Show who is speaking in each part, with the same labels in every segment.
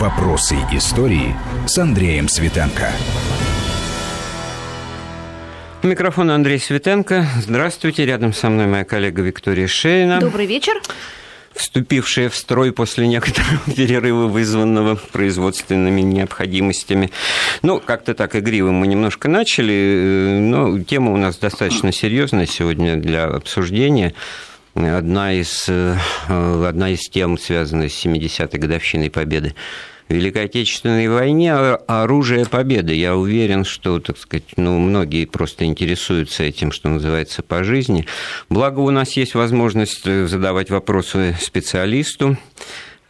Speaker 1: Вопросы истории с Андреем Светенко.
Speaker 2: Микрофон Андрей Светенко. Здравствуйте. Рядом со мной моя коллега Виктория Шейна.
Speaker 3: Добрый вечер.
Speaker 2: Вступившая в строй после некоторого перерыва, вызванного производственными необходимостями. Ну, как-то так игриво мы немножко начали, э, но тема у нас достаточно серьезная сегодня для обсуждения. Одна из, э, одна из тем, связанная с 70-й годовщиной Победы Великой Отечественной войне оружие победы. Я уверен, что, так сказать, ну, многие просто интересуются этим, что называется, по жизни. Благо, у нас есть возможность задавать вопросы специалисту.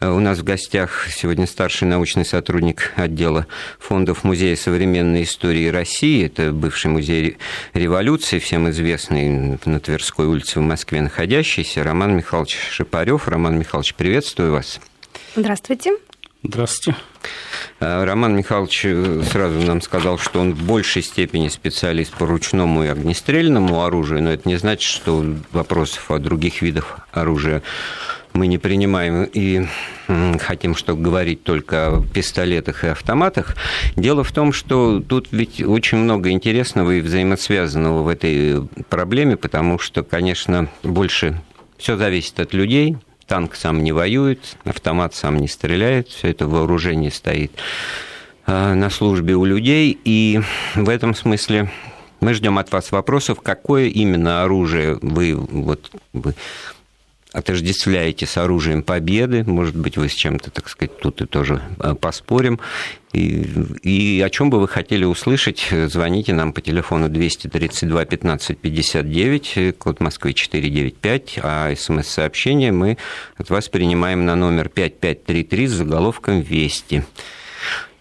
Speaker 2: У нас в гостях сегодня старший научный сотрудник отдела фондов Музея современной истории России. Это бывший музей революции, всем известный на Тверской улице в Москве находящийся, Роман Михайлович Шипарев. Роман Михайлович, приветствую вас.
Speaker 3: Здравствуйте.
Speaker 4: Здравствуйте.
Speaker 2: А, Роман Михайлович э, сразу нам сказал, что он в большей степени специалист по ручному и огнестрельному оружию, но это не значит, что вопросов о других видах оружия мы не принимаем и хотим что говорить только о пистолетах и автоматах. Дело в том, что тут ведь очень много интересного и взаимосвязанного в этой проблеме, потому что, конечно, больше все зависит от людей, танк сам не воюет, автомат сам не стреляет, все это вооружение стоит а, на службе у людей, и в этом смысле мы ждем от вас вопросов, какое именно оружие вы, вот, вы отождествляете с оружием победы. Может быть, вы с чем-то, так сказать, тут и тоже а, поспорим. И, и о чем бы вы хотели услышать, звоните нам по телефону 232 15 59, код Москвы 495, а смс-сообщение мы от вас принимаем на номер 5533 с заголовком «Вести».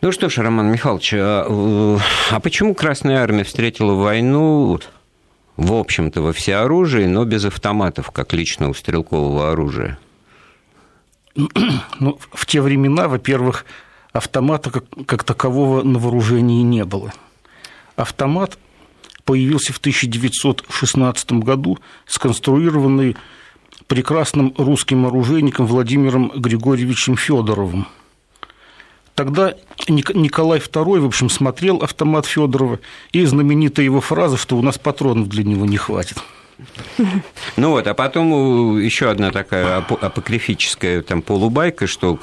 Speaker 2: Ну что ж, Роман Михайлович, а, э, а почему Красная Армия встретила войну в общем-то, во всеоружии, но без автоматов, как личного стрелкового оружия?
Speaker 4: Ну, в те времена, во-первых, автомата как, как такового на вооружении не было. Автомат появился в 1916 году, сконструированный прекрасным русским оружейником Владимиром Григорьевичем Федоровым – Тогда Николай II, в общем, смотрел автомат Федорова, и знаменитая его фраза, что у нас патронов для него не хватит.
Speaker 2: Ну вот, а потом еще одна такая апокрифическая там полубайка, что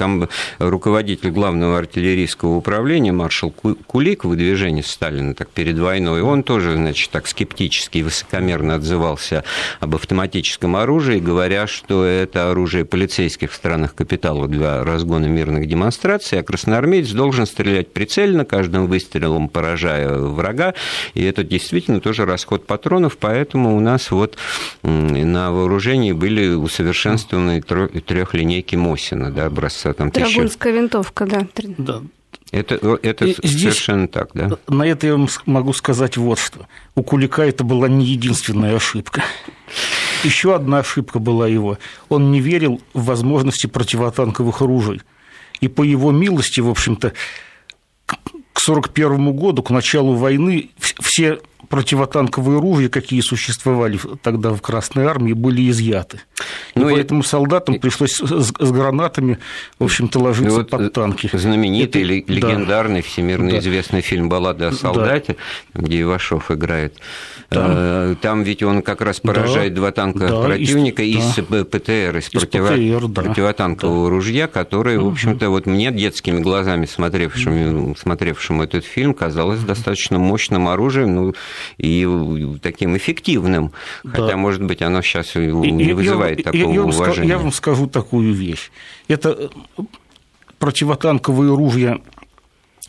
Speaker 2: руководитель главного артиллерийского управления, маршал Кулик, выдвижение Сталина так перед войной, он тоже, значит, так скептически и высокомерно отзывался об автоматическом оружии, говоря, что это оружие полицейских в странах капитала для разгона мирных демонстраций, а красноармеец должен стрелять прицельно, каждым выстрелом поражая врага, и это действительно тоже расход патронов, поэтому у нас вот вот на вооружении были усовершенствованы трехлинейки Мосина, да, образца там
Speaker 3: Драгунская винтовка, да.
Speaker 2: Да, это, это Здесь совершенно так, да.
Speaker 4: На это я вам могу сказать вот что. У Кулика это была не единственная ошибка. Еще одна ошибка была его. Он не верил в возможности противотанковых оружий. И по его милости, в общем-то, к 1941 году, к началу войны, все противотанковые ружья, какие существовали тогда в Красной Армии, были изъяты. И ну, поэтому и... солдатам пришлось с, с гранатами, в общем-то, ложиться вот под танки.
Speaker 2: Знаменитый, Это... легендарный, да. всемирно да. известный фильм «Баллада о солдате», да. где Ивашов играет. Там, э, Там ведь он как раз поражает да, два танка да, противника из, из да. ПТР, из, из противо... ПТР, да. противотанкового да. ружья, которые, в общем-то, вот мне детскими глазами смотревшим, смотревшим этот фильм казалось достаточно мощным оружием, ну, и таким эффективным. Да. Хотя, может быть, оно сейчас не вызывает я, такого я, уважения.
Speaker 4: Я вам скажу такую вещь. Это противотанковые ружья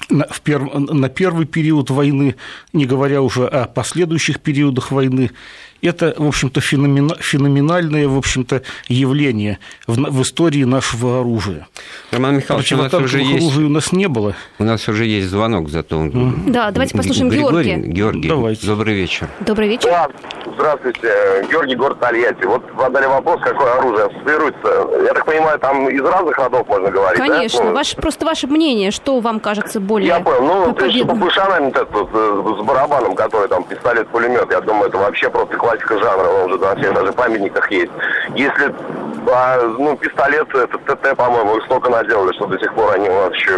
Speaker 4: в перв, на первый период войны, не говоря уже о последующих периодах войны, это, в общем-то, феноменальное, в общем-то, явление в, в истории нашего оружия.
Speaker 2: Роман Михайлович, у нас уже есть...
Speaker 4: оружия у нас не было.
Speaker 2: У нас уже есть звонок, зато...
Speaker 3: Mm. Да, давайте послушаем Георгия.
Speaker 2: Георгий,
Speaker 4: давайте.
Speaker 2: добрый вечер.
Speaker 3: Добрый вечер. Да,
Speaker 5: здравствуйте. Георгий, город Тольятти. Вот задали вопрос, какое оружие ассоциируется. Я так понимаю, там из разных родов можно говорить,
Speaker 3: Конечно.
Speaker 5: Да? Ну,
Speaker 3: Ваше, просто ваше мнение, что вам кажется более
Speaker 5: Я понял. Ну, то есть, по Пушанам, с барабаном, который там пистолет-пулемет, я думаю, это вообще просто классика жанра, он уже на всех даже памятниках есть. Если А, ну, пистолет, это ТТ, по-моему, столько наделали, что до сих пор они у нас еще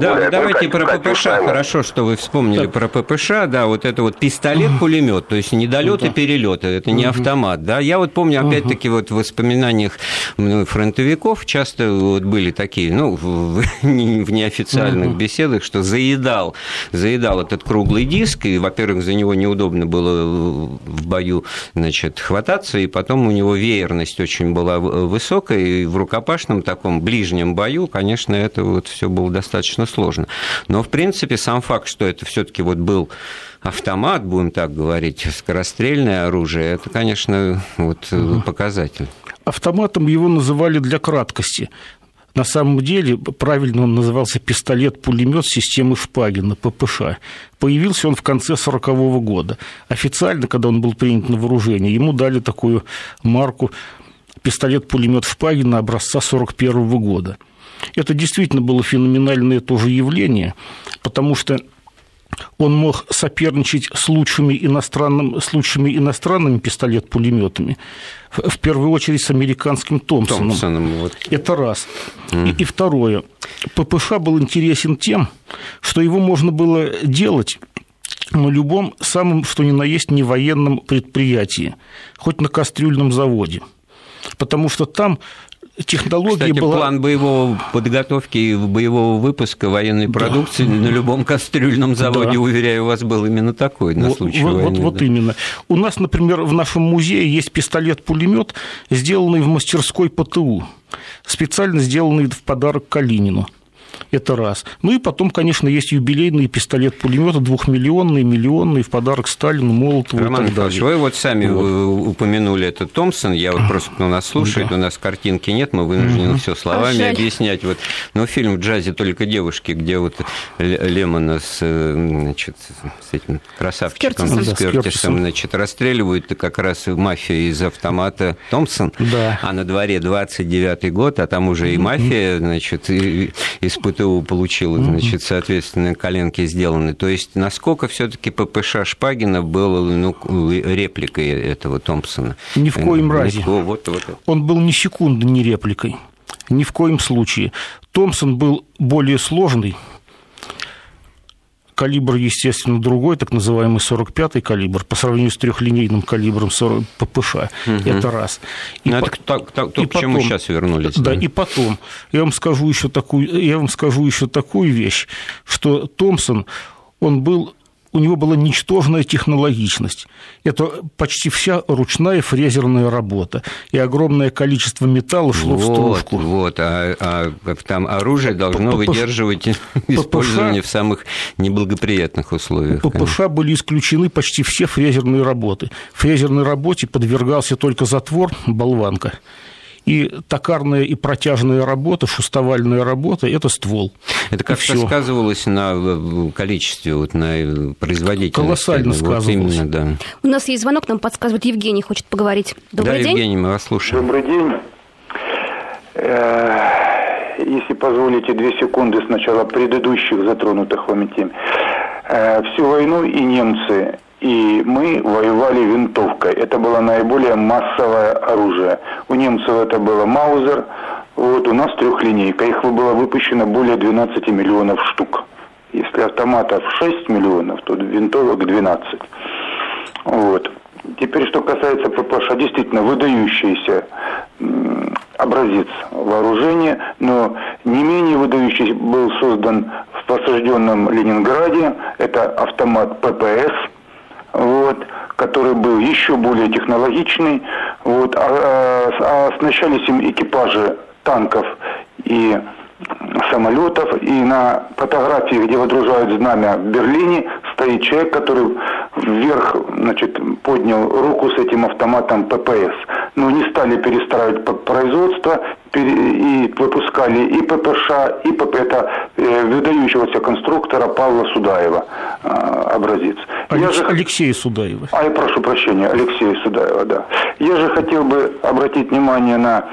Speaker 2: Да,
Speaker 5: гуляют. Ну,
Speaker 2: давайте про
Speaker 5: Катюшами.
Speaker 2: ППШ. Хорошо, что вы вспомнили про ППШ. Да, вот это вот пистолет-пулемет, то есть недолеты,
Speaker 4: Да.
Speaker 2: перелеты. Это не автомат, да. Я вот помню, опять-таки, вот в воспоминаниях ну, фронтовиков часто вот были такие, ну, в, в неофициальных беседах, что заедал, заедал этот круглый диск, и, во-первых, за него неудобно было в бою, значит, хвататься, и потом у него веерность очень была в- высокая, и в рукопашном таком ближнем бою, конечно, это вот все было достаточно сложно. Но, в принципе, сам факт, что это все-таки вот был автомат, будем так говорить, скорострельное оружие, это, конечно, вот э, показатель.
Speaker 4: Автоматом его называли для краткости. На самом деле, правильно он назывался пистолет-пулемет системы Шпагина, ППШ. Появился он в конце 1940 года. Официально, когда он был принят на вооружение, ему дали такую марку пистолет-пулемет Шпагина образца 1941 года. Это действительно было феноменальное тоже явление, потому что он мог соперничать с лучшими, иностранным, с лучшими иностранными пистолет-пулеметами, в в первую очередь с американским Томпсоном.
Speaker 2: Томпсоном, вот.
Speaker 4: Это раз. И, и второе. ППШ был интересен тем, что его можно было делать на любом самом, что ни на есть, не военном предприятии, хоть на кастрюльном заводе. Потому что там технология
Speaker 2: Кстати,
Speaker 4: была...
Speaker 2: план боевого подготовки и боевого выпуска военной продукции на любом кастрюльном заводе,
Speaker 4: Да.
Speaker 2: уверяю вас, был именно такой на
Speaker 4: Вот-
Speaker 2: случай
Speaker 4: вот, вот-
Speaker 2: войны.
Speaker 4: вот
Speaker 2: да.
Speaker 4: именно. У нас, например, в нашем музее есть пистолет-пулемет, сделанный в мастерской ПТУ, специально сделанный в подарок Калинину. Это раз. Ну и потом, конечно, есть юбилейные пистолет-пулеметы, двухмиллионные, миллионные, в подарок Сталину, Молотову
Speaker 2: Роман
Speaker 4: и так
Speaker 2: Михайлович,
Speaker 4: далее.
Speaker 2: вы вот сами
Speaker 4: Вот.
Speaker 2: упомянули этот Томпсон, я вот просто, кто нас слушает,
Speaker 4: Да.
Speaker 2: у нас картинки нет, мы вынуждены все словами
Speaker 3: А
Speaker 2: объяснять. Вот, но фильм «В джазе только девушки», где вот Ле- Лемона с, э, значит, с этим красавчиком, с
Speaker 4: Да, с
Speaker 2: Кёртисом,
Speaker 4: Кёртисом.
Speaker 2: значит, расстреливают как раз мафия из автомата Томпсон,
Speaker 4: Да.
Speaker 2: а на дворе 29-й год, а там уже и мафия, значит, и- из ПТУ получила, значит, соответственно, коленки сделаны. То есть, насколько все-таки ППШ Шпагина был ну, репликой этого Томпсона?
Speaker 4: Ни в коем
Speaker 2: Ни
Speaker 4: разе.
Speaker 2: Вот, вот.
Speaker 4: Он был ни секунды не репликой. Ни в коем случае. Томпсон был более сложный. Калибр, естественно, другой, так называемый 45-й калибр, по сравнению с трехлинейным калибром 40 ППШ. Это раз. И
Speaker 2: Ну,
Speaker 4: по-
Speaker 2: это так- так- то,
Speaker 4: и
Speaker 2: к чему
Speaker 4: потом-
Speaker 2: сейчас вернулись.
Speaker 4: Да, и потом, я вам скажу еще такую, я вам скажу еще такую вещь, что Томпсон, он был у него была ничтожная технологичность. Это почти вся ручная фрезерная работа. И огромное количество металла шло в
Speaker 2: вот,
Speaker 4: стружку.
Speaker 2: вот, а, а там оружие должно
Speaker 4: ППШ
Speaker 2: выдерживать использование в самых неблагоприятных условиях.
Speaker 4: По
Speaker 2: конечно.
Speaker 4: ППШ были исключены почти все фрезерные работы. Фрезерной работе подвергался только затвор, болванка. И токарная и протяжная работа, шустовальная работа – это ствол.
Speaker 2: Это как-то сказывалось на э, количестве, вот, на э, производительности.
Speaker 4: Колоссально
Speaker 2: Вот
Speaker 4: сказывалось.
Speaker 2: именно, да.
Speaker 3: У нас есть звонок, нам подсказывает Евгений, хочет поговорить. Добрый
Speaker 2: да,
Speaker 3: день.
Speaker 2: Евгений, мы вас слушаем.
Speaker 6: Добрый день. Э, Если позволите, две секунды сначала предыдущих затронутых вами тем. Всю войну и немцы, и мы воевали винтовкой. Это было наиболее массовое оружие. У немцев это было Маузер, вот у нас трехлинейка. Их было выпущено более 12 миллионов штук. Если автоматов 6 миллионов, то винтовок 12. Вот. Теперь, что касается ППШ, действительно выдающийся образец вооружения, но не менее выдающийся был создан в посажденном Ленинграде. Это автомат ППС, вот, который был еще более технологичный. Вот, а, а, а оснащались им экипажи танков и самолетов. И на фотографии, где водружают знамя в Берлине, стоит человек, который вверх значит, поднял руку с этим автоматом ППС. Но не стали перестраивать производство и выпускали и ППШ, и ПП. Это э, выдающегося конструктора Павла Судаева э, образец. Я
Speaker 4: Алекс-
Speaker 6: же-
Speaker 4: Алексея Судаева.
Speaker 6: а я прошу прощения, Алексея Судаева, да. Я же хотел бы обратить внимание на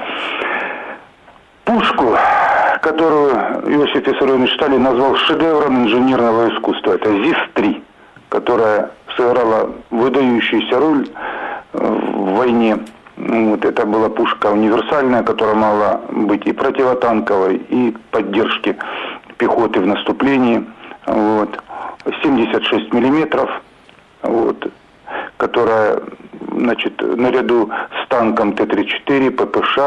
Speaker 6: пушку, которую Иосиф Виссарионович Сталин назвал шедевром инженерного искусства. Это ЗИС-3, которая сыграла выдающуюся роль э, в войне Вот, это была пушка универсальная, которая могла быть и противотанковой, и поддержки пехоты в наступлении. Вот. 76 миллиметров, вот, которая значит, наряду с танком Т-34, ППШ,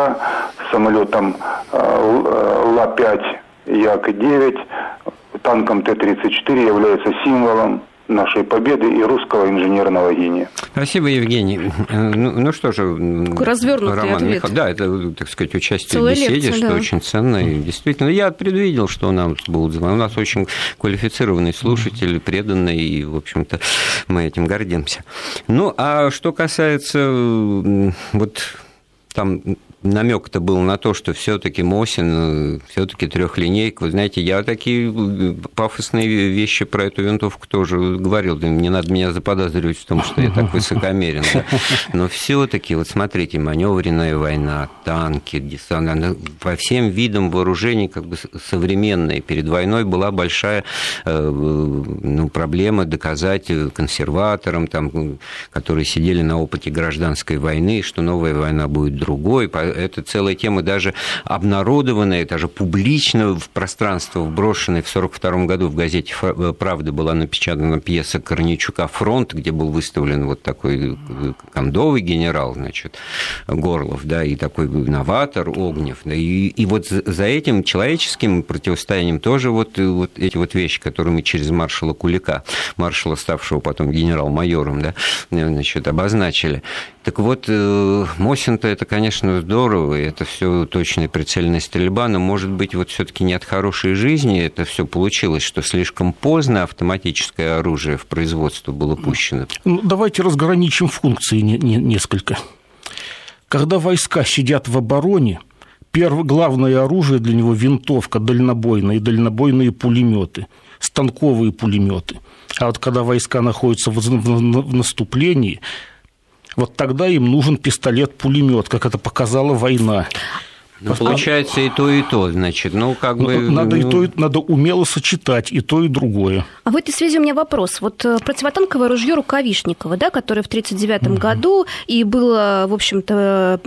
Speaker 6: самолетом э, э, Ла-5, Як-9, танком Т-34 является символом нашей победы и русского инженерного гения.
Speaker 2: Спасибо, Евгений. Ну, ну что же,
Speaker 3: развернутый
Speaker 2: Роман
Speaker 3: ответ.
Speaker 2: Миха... Да, это, так сказать, участие
Speaker 3: Целая
Speaker 2: в беседе,
Speaker 3: лекция,
Speaker 2: что
Speaker 3: да.
Speaker 2: очень ценно. И действительно, я предвидел, что нам будут звонить. У нас очень квалифицированный слушатель, преданный, и, в общем-то, мы этим гордимся. Ну, а что касается вот там намек-то был на то, что все-таки Мосин, все-таки трехлинейка. Вы знаете, я такие э, пафосные вещи про эту винтовку тоже говорил. Не надо меня заподозривать в том, что я так высокомерен. да. Но все-таки, вот смотрите, маневренная война, танки, десант, она по всем видам вооружений как бы современные. Перед войной была большая э, ну, проблема доказать э, консерваторам, там, которые сидели на опыте гражданской войны, что новая война будет другой. Это целая тема даже обнародованная, даже публично в пространство вброшенная. В 1942 году в газете «Фа- «Правда» была напечатана пьеса Корничука «Фронт», где был выставлен вот такой э, кондовый генерал, значит, Горлов, да, и такой новатор Огнев. Да, и, и вот за этим человеческим противостоянием тоже вот, э, вот эти вот вещи, которые мы через маршала Кулика, маршала, ставшего потом генерал-майором, да, э, значит, обозначили. Так вот, э, Мосин-то это, конечно, здорово, и это все точная прицельная стрельба, но, может быть, вот все-таки не от хорошей жизни это все получилось, что слишком поздно автоматическое оружие в производство было пущено.
Speaker 4: Ну, давайте разграничим функции не- не- несколько. Когда войска сидят в обороне, первое, главное оружие для него винтовка дальнобойная и дальнобойные пулеметы, станковые пулеметы. А вот когда войска находятся в, наступлении, вот тогда им нужен пистолет-пулемет, как это показала война.
Speaker 2: Ну, получается и то, и то, значит, ну, как бы...
Speaker 4: Ну, Надо, и
Speaker 2: ну,
Speaker 4: то, и- надо умело сочетать и то, и другое.
Speaker 3: А в этой связи у меня вопрос. Вот э, противотанковое ружье Рукавишникова, да, которое в 1939 году и было, в общем-то,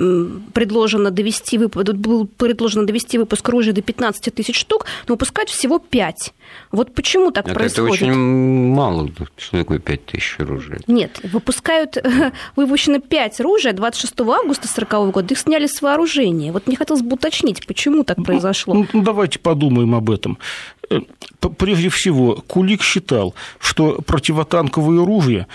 Speaker 3: предложено довести, был предложено довести выпуск ружья до 15 тысяч штук, но выпускать всего 5. Вот почему так
Speaker 2: это, это
Speaker 3: происходит?
Speaker 2: очень мало. Что такое 5000 оружия?
Speaker 3: Нет, выпускают, выпущено 5 ружей 26 августа 1940 года, их сняли с вооружения. Вот мне хотелось бы уточнить, почему так произошло.
Speaker 4: Ну, ну, давайте подумаем об этом. Э, Прежде всего, Кулик считал, что противотанковые оружия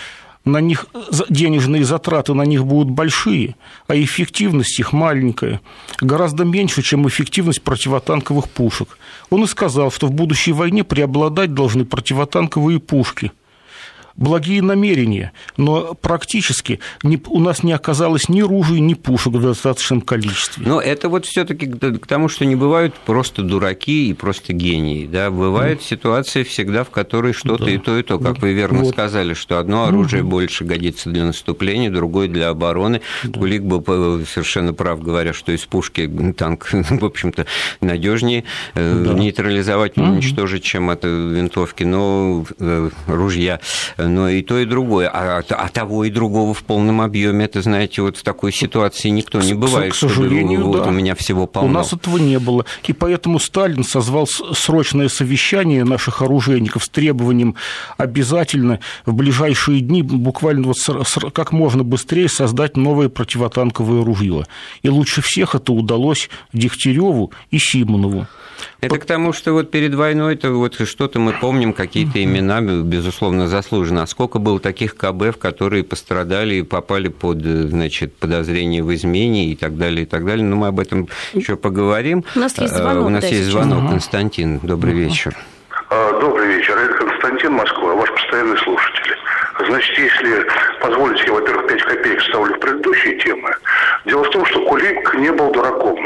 Speaker 4: на них за- денежные затраты на них будут большие, а эффективность их маленькая, гораздо меньше, чем эффективность противотанковых пушек. Он и сказал, что в будущей войне преобладать должны противотанковые пушки. Благие намерения, но практически не- у нас не оказалось ни ружей, ни пушек в достаточном количестве.
Speaker 2: Но это вот все-таки к тому, что не бывают просто дураки и просто гении. Да? Бывает ситуация всегда, в которой что-то
Speaker 4: Да.
Speaker 2: и то, и то. Как вы верно
Speaker 4: Вот.
Speaker 2: сказали, что одно оружие больше годится для наступления, другое для обороны. Кулик был э, совершенно прав, говоря, что из пушки танк, в общем-то, надежнее э, нейтрализовать, уничтожить, чем от э, винтовки, но ружья. Но и то, и другое. А, а того и другого в полном объеме, это, знаете, вот в такой ситуации никто не бывает,
Speaker 4: к
Speaker 2: чтобы
Speaker 4: сожалению,
Speaker 2: вот
Speaker 4: да.
Speaker 2: у меня всего полно.
Speaker 4: У нас этого не было. И поэтому Сталин созвал срочное совещание наших оружейников с требованием обязательно в ближайшие дни, буквально вот как можно быстрее создать новое противотанковое ружье. И лучше всех это удалось Дегтяреву и Симонову.
Speaker 2: Это к тому, что вот перед войной это вот что-то мы помним, какие-то имена, безусловно, заслуженно. А сколько было таких КБ, в которые пострадали и попали под, э, значит, подозрение в измене и так далее, и так далее. Но мы об этом еще поговорим.
Speaker 3: У нас есть
Speaker 2: А,
Speaker 3: звонок,
Speaker 2: У нас
Speaker 3: да,
Speaker 2: есть звонок. Константин, добрый вечер.
Speaker 7: А, Добрый вечер. Это Константин Москва, ваш постоянный слушатель. Значит, если позволите, я, во-первых, 5 копеек ставлю в предыдущие темы. Дело в том, что Кулик не был дураком.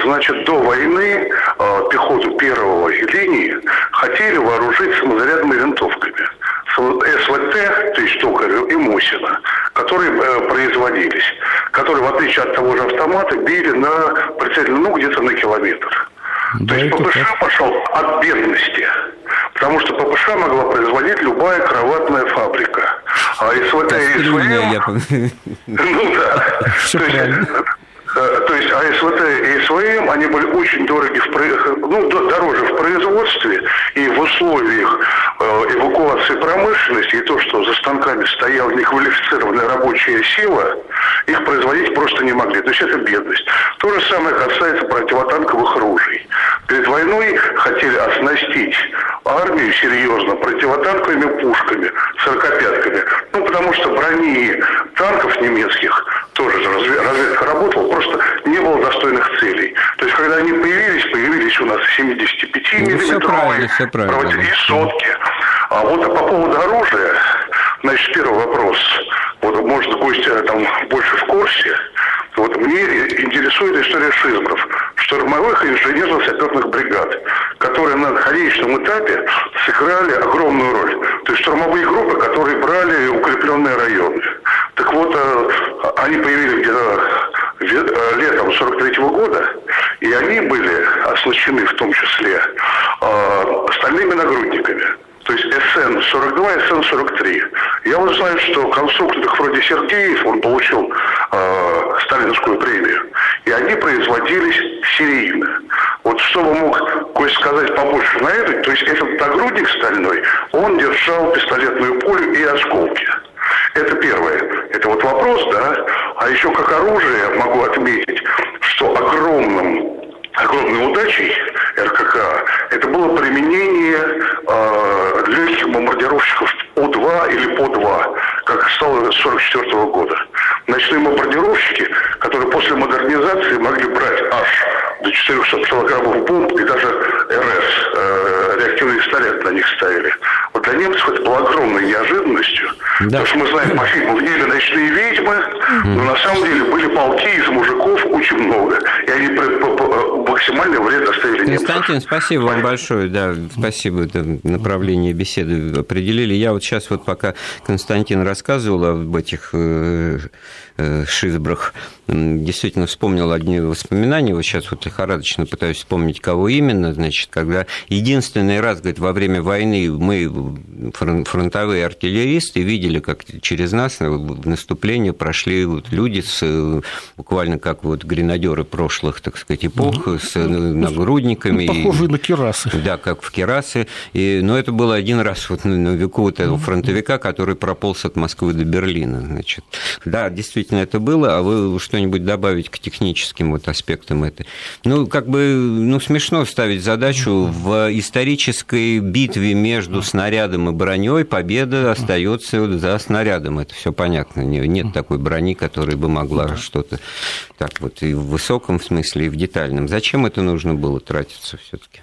Speaker 7: Значит, до войны э, пехоту первой линии хотели вооружить самозарядными винтовками. СВТ, то есть Токарев и Мосина, которые э, производились, которые, в отличие от того же автомата, били на прицельную, ну, где-то на километр.
Speaker 4: Да,
Speaker 7: То есть ППШ
Speaker 4: так.
Speaker 7: пошел от бедности. Потому что ППШ могла производить любая кроватная фабрика. А СВТ и СВМ... Ну да.
Speaker 4: Все правильно.
Speaker 7: Э, то есть АСВТ и СВМ, они были очень дороги, в, ну, дороже в производстве и в условиях э, эвакуации промышленности, и то, что за станками стояла неквалифицированная рабочая сила, их производить просто не могли. То есть это бедность. То же самое касается противотанковых ружей. Перед войной хотели оснастить армию серьезно противотанковыми пушками, сорокопятками. Ну, потому что брони танков немецких тоже разведка работала, просто не было достойных целей. То есть, когда они появились, появились у нас 75
Speaker 2: ну, миллиметровые
Speaker 7: и сотки. А вот по поводу оружия, значит, первый вопрос. Вот, может, гости там больше в курсе. Вот мне интересует история шизмов, штурмовых и инженерно-саперных бригад, которые на конечном этапе сыграли огромную роль. То есть штурмовые группы, которые брали укрепленные районы. Так вот, э, они появились где-то э, летом 43 -го года, и они были оснащены в том числе э, стальными нагрудниками то есть СН-42 и СН-43. Я вот знаю, что конструктор вроде Сергеев, он получил э, сталинскую премию, и они производились серийно. Вот чтобы мог кое сказать побольше на это, то есть этот нагрудник стальной, он держал пистолетную пулю и осколки. Это первое. Это вот вопрос, да. А еще как оружие могу отметить, что огромным огромной удачей РКК. Это было применение э, легких бомбардировщиков О-2 или ПО-2, как стало с 1944 года. Ночные бомбардировщики, которые после модернизации могли брать аж до 400 килограммов бомб и даже РС, э, реактивные снаряды на них ставили. Вот для немцев это было огромной неожиданностью. Да. Потому что мы знаем по фильму «Или ночные ведьмы», но на самом деле были полки из мужиков очень много. И они максимальный вред доставили немцам.
Speaker 2: Константин, спасибо вам большое. Да, спасибо, это направление беседы определили. Я вот сейчас вот пока Константин рассказывал об этих э, шизбрах, действительно вспомнил одни воспоминания. Вот сейчас вот лихорадочно пытаюсь вспомнить, кого именно. Значит, когда единственный раз, говорит, во время войны мы, фронтовые артиллеристы, видели, как через нас в наступление прошли вот люди с буквально как вот гренадеры прошлых, так сказать, эпох, с нагрудниками.
Speaker 4: Ну, похожие на керасы.
Speaker 2: Да, как в керасы. И, но это было один раз вот на веку вот этого фронтовика, который прополз от Москвы до Берлина. Значит. Да, действительно это было, а вы что-нибудь добавить к техническим вот аспектам этой? Ну, как бы, ну, смешно ставить задачу в исторической битве между снарядом и броней победа остается за снарядом. Это все понятно. Нет такой брони, которая бы могла что-то так вот и в высоком смысле, и в детальном. Зачем это нужно было тратиться все-таки?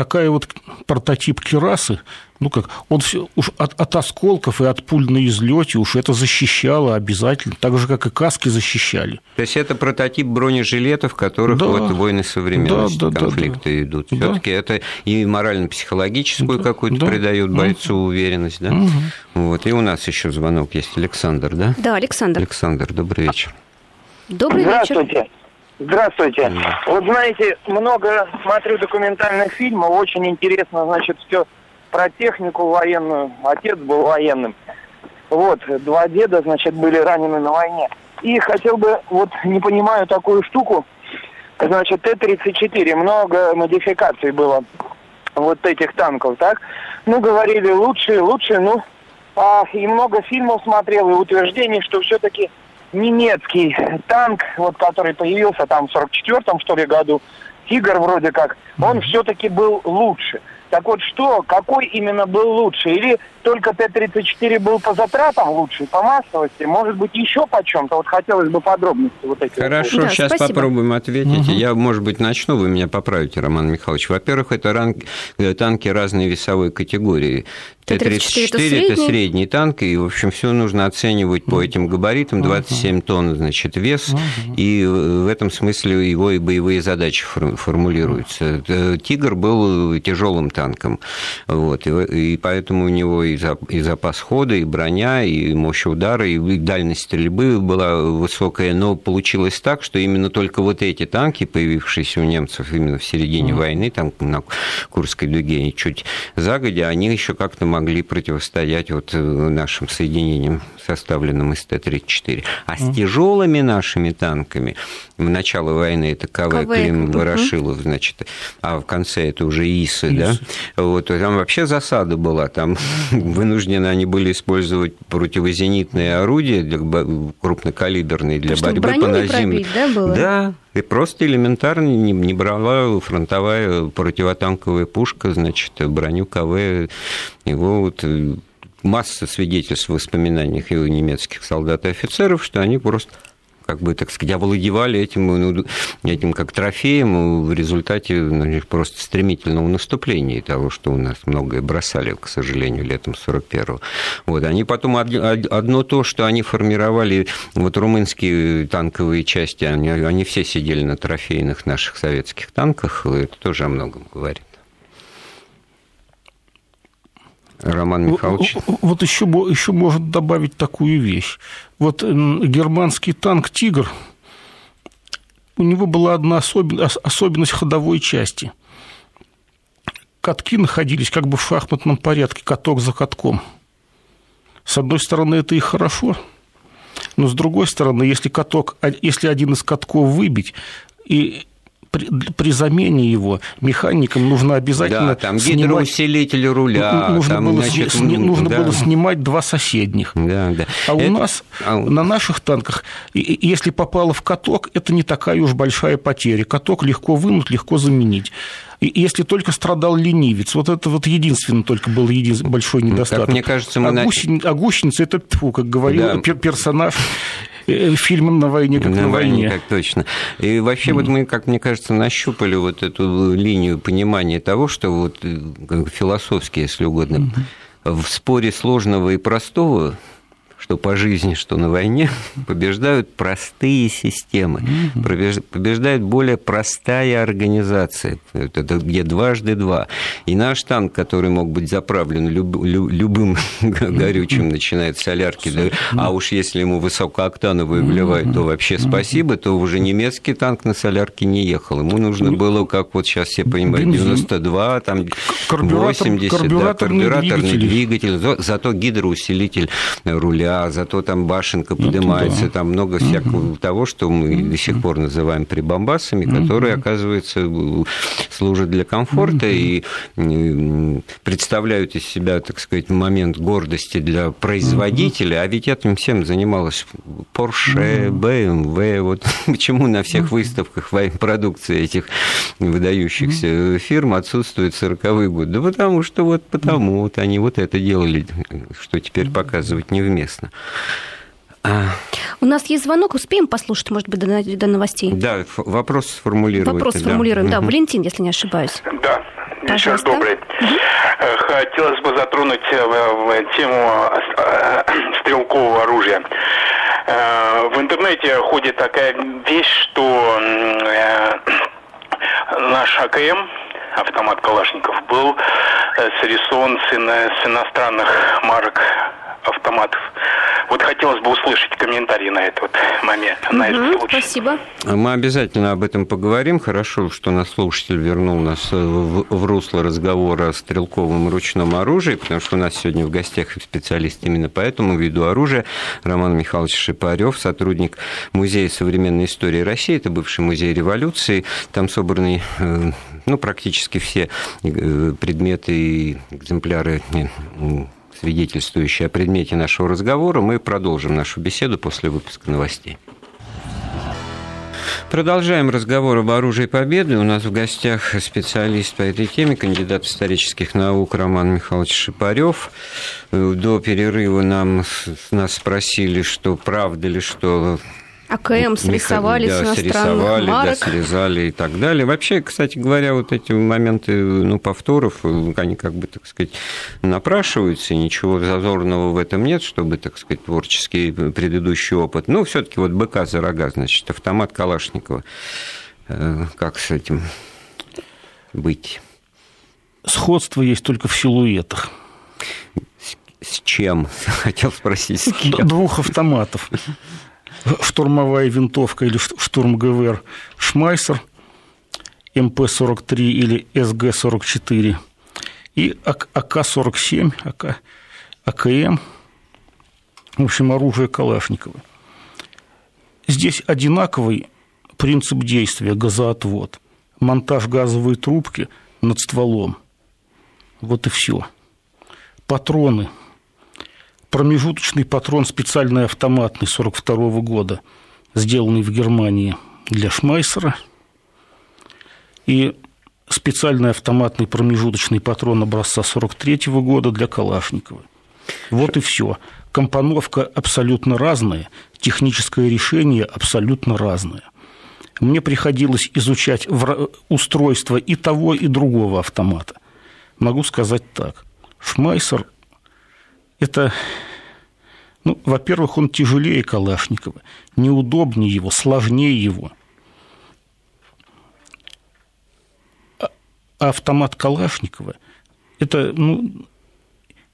Speaker 4: такая вот прототип керасы, ну как, он все, уж от, от осколков и от пуль на излете уж это защищало обязательно, так же, как и каски защищали.
Speaker 2: То есть это прототип бронежилетов, в которых да, вот войны современности, да, да, конфликты да, да. идут. Все-таки да. это и морально-психологическую да, какую-то да, придает бойцу угу. уверенность, да? Угу. Вот. И у нас еще звонок есть. Александр, да?
Speaker 3: Да, Александр.
Speaker 2: Александр, добрый вечер.
Speaker 3: Добрый
Speaker 8: Здравствуйте. вечер. Здравствуйте. Вот знаете, много смотрю документальных фильмов, очень интересно, значит, все про технику военную. Отец был военным. Вот, два деда, значит, были ранены на войне. И хотел бы, вот не понимаю такую штуку, значит, Т-34, много модификаций было вот этих танков, так? Ну, говорили, лучшие, лучшие, ну, а, и много фильмов смотрел, и утверждений, что все-таки немецкий танк, вот который появился там в 44-м, что ли, году, Тигр вроде как, он все-таки был лучше. Так вот что, какой именно был лучше? Или только Т-34 был по затратам лучше, по массовости? Может быть, еще по чем-то? Вот хотелось бы подробности вот эти.
Speaker 2: Хорошо, да, сейчас спасибо. попробуем ответить. Угу. Я, может быть, начну, вы меня поправите, Роман Михайлович. Во-первых, это ранг, э, танки разной весовой категории.
Speaker 3: Т-34 это
Speaker 2: средний? это средний танк, и, в общем, все нужно оценивать по этим габаритам, 27 тонн, значит, вес, и в этом смысле его и боевые задачи формулируются. «Тигр» был тяжелым танком, вот, и поэтому у него и запас хода, и броня, и мощь удара, и дальность стрельбы была высокая, но получилось так, что именно только вот эти танки, появившиеся у немцев именно в середине войны, там на Курской дуге, чуть загодя, они еще как-то могли противостоять вот э, нашим соединениям, составленным из Т-34. А с тяжелыми нашими танками в начало войны это КВ, КВ Клим Ворошилов, значит, а в конце это уже ИСы, ИСы. да, вот, там вообще засада была, там вынуждены они были использовать противозенитные орудия для крупнокалиберные для
Speaker 3: Чтобы
Speaker 2: борьбы по
Speaker 3: наземным. Да, было?
Speaker 2: да, и просто элементарно не, не брала фронтовая противотанковая пушка, значит, броню КВ. Его вот э, масса свидетельств в воспоминаниях его немецких солдат и офицеров, что они просто как бы, так сказать, овладевали этим, ну, этим как трофеем в результате ну, просто стремительного наступления того, что у нас многое бросали, к сожалению, летом 41-го. Вот. Они потом одно то, что они формировали вот румынские танковые части, они, они все сидели на трофейных наших советских танках, это тоже о многом говорит. Роман Михайлович.
Speaker 4: Вот еще, еще может добавить такую вещь. Вот германский танк «Тигр», у него была одна особенность ходовой части. Катки находились как бы в шахматном порядке, каток за катком. С одной стороны, это и хорошо, но с другой стороны, если каток, а, если один из катков выбить, и при, при замене его механикам нужно обязательно
Speaker 2: да, там гидроусилитель руля.
Speaker 4: Нужно,
Speaker 2: там,
Speaker 4: было, значит, сни, нужно да. было снимать два соседних.
Speaker 2: Да, да.
Speaker 4: А это... у нас а... на наших танках, если попало в каток, это не такая уж большая потеря. Каток легко вынуть, легко заменить. Если только страдал ленивец, вот это вот единственный только был един... большой недостаток.
Speaker 2: Как мне кажется, мы...
Speaker 4: а, гусени... а гусеница – это, тьфу, как говорил да. персонаж Э, фильмом «На войне, как на, на войне».
Speaker 2: как точно. И вообще, mm. вот мы, как мне кажется, нащупали вот эту линию понимания того, что вот э, философски, если угодно, mm. в споре сложного и простого что по жизни, что на войне, побеждают простые системы, побеждает более простая организация. Это где дважды два. И наш танк, который мог быть заправлен люб, любым горючим, начиная с солярки, да, а уж если ему высокооктановую вливают, то вообще спасибо, то уже немецкий танк на солярке не ехал. Ему нужно было, как вот сейчас все понимают, 92, там 80, да, карбюраторный двигатель, зато гидроусилитель руля, да, зато там башенка ну, поднимается, да. там много всякого того, что мы до сих пор называем прибамбасами, которые, оказывается, служат для комфорта и представляют из себя, так сказать, момент гордости для производителя, а ведь этим всем занималась Porsche, BMW, вот почему на всех выставках продукции этих выдающихся фирм отсутствует 40-й год? Да потому что вот потому вот они вот это делали, что теперь показывать невместно.
Speaker 3: А... У нас есть звонок, успеем послушать, может быть, до, до новостей?
Speaker 2: Да, вопрос сформулируем.
Speaker 3: Вопрос сформулируем, да. да. Валентин, если не ошибаюсь.
Speaker 9: Да, вечер добрый. Угу. Хотелось бы затронуть э, тему э, стрелкового оружия. В интернете ходит такая вещь, что наш АКМ, автомат Калашников, был срисован с иностранных марок автоматов. Вот хотелось бы услышать комментарии на этот момент, угу, на этот случай.
Speaker 3: Спасибо.
Speaker 2: Мы обязательно об этом поговорим. Хорошо, что наш слушатель вернул нас в, в русло разговора о стрелковом ручном оружии, потому что у нас сегодня в гостях специалист именно по этому виду оружия Роман Михайлович Шипарев, сотрудник Музея современной истории России, это бывший музей революции. Там собраны э, ну, практически все э, предметы и экземпляры свидетельствующие о предмете нашего разговора, мы продолжим нашу беседу после выпуска новостей. Продолжаем разговор об оружии победы. У нас в гостях специалист по этой теме, кандидат исторических наук Роман Михайлович Шипарев. До перерыва нам, нас спросили, что правда ли, что
Speaker 3: АКМ срисовали
Speaker 2: да,
Speaker 3: с иностранных
Speaker 2: срисовали,
Speaker 3: марок.
Speaker 2: Да, срезали и так далее. Вообще, кстати говоря, вот эти моменты ну, повторов, они как бы, так сказать, напрашиваются, ничего зазорного в этом нет, чтобы, так сказать, творческий предыдущий опыт. Ну, все таки вот БК за рога, значит, автомат Калашникова. Э, как с этим быть?
Speaker 4: Сходство есть только в силуэтах.
Speaker 2: С чем? Хотел спросить, с кем?
Speaker 4: Двух автоматов штурмовая винтовка или штурмгевер Шмайсер, МП-43 или СГ-44 и АК-47, АК, АКМ, в общем, оружие Калашникова. Здесь одинаковый принцип действия – газоотвод, монтаж газовой трубки над стволом. Вот и все. Патроны – промежуточный патрон специальный автоматный 42 года, сделанный в Германии для Шмайсера, и специальный автоматный промежуточный патрон образца 43 года для Калашникова. Вот и все. Компоновка абсолютно разная, техническое решение абсолютно разное. Мне приходилось изучать устройство и того, и другого автомата. Могу сказать так. Шмайсер это, ну, во-первых, он тяжелее Калашникова, неудобнее его, сложнее его. А автомат Калашникова – это, ну,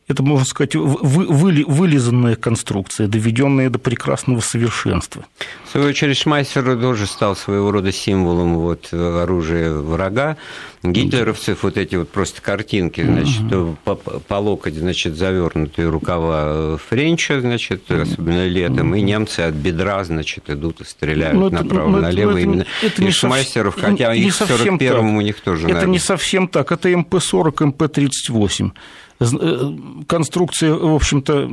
Speaker 4: это, можно сказать, вы, вы, вылизанная конструкция, доведенная до прекрасного совершенства.
Speaker 2: В свою очередь, Шмайсер тоже стал своего рода символом вот, оружия врага. Гитлеровцев вот эти вот просто картинки, значит, угу. по, по локоть, значит, завернутые рукава френча, значит, особенно летом, и немцы от бедра, значит, идут и стреляют ну, направо-налево ну, именно это не Шмайсеров, сов... хотя не их в 41-м у них тоже,
Speaker 4: Это наверное. не совсем так, это МП-40, МП-38. Э, конструкция, в общем-то,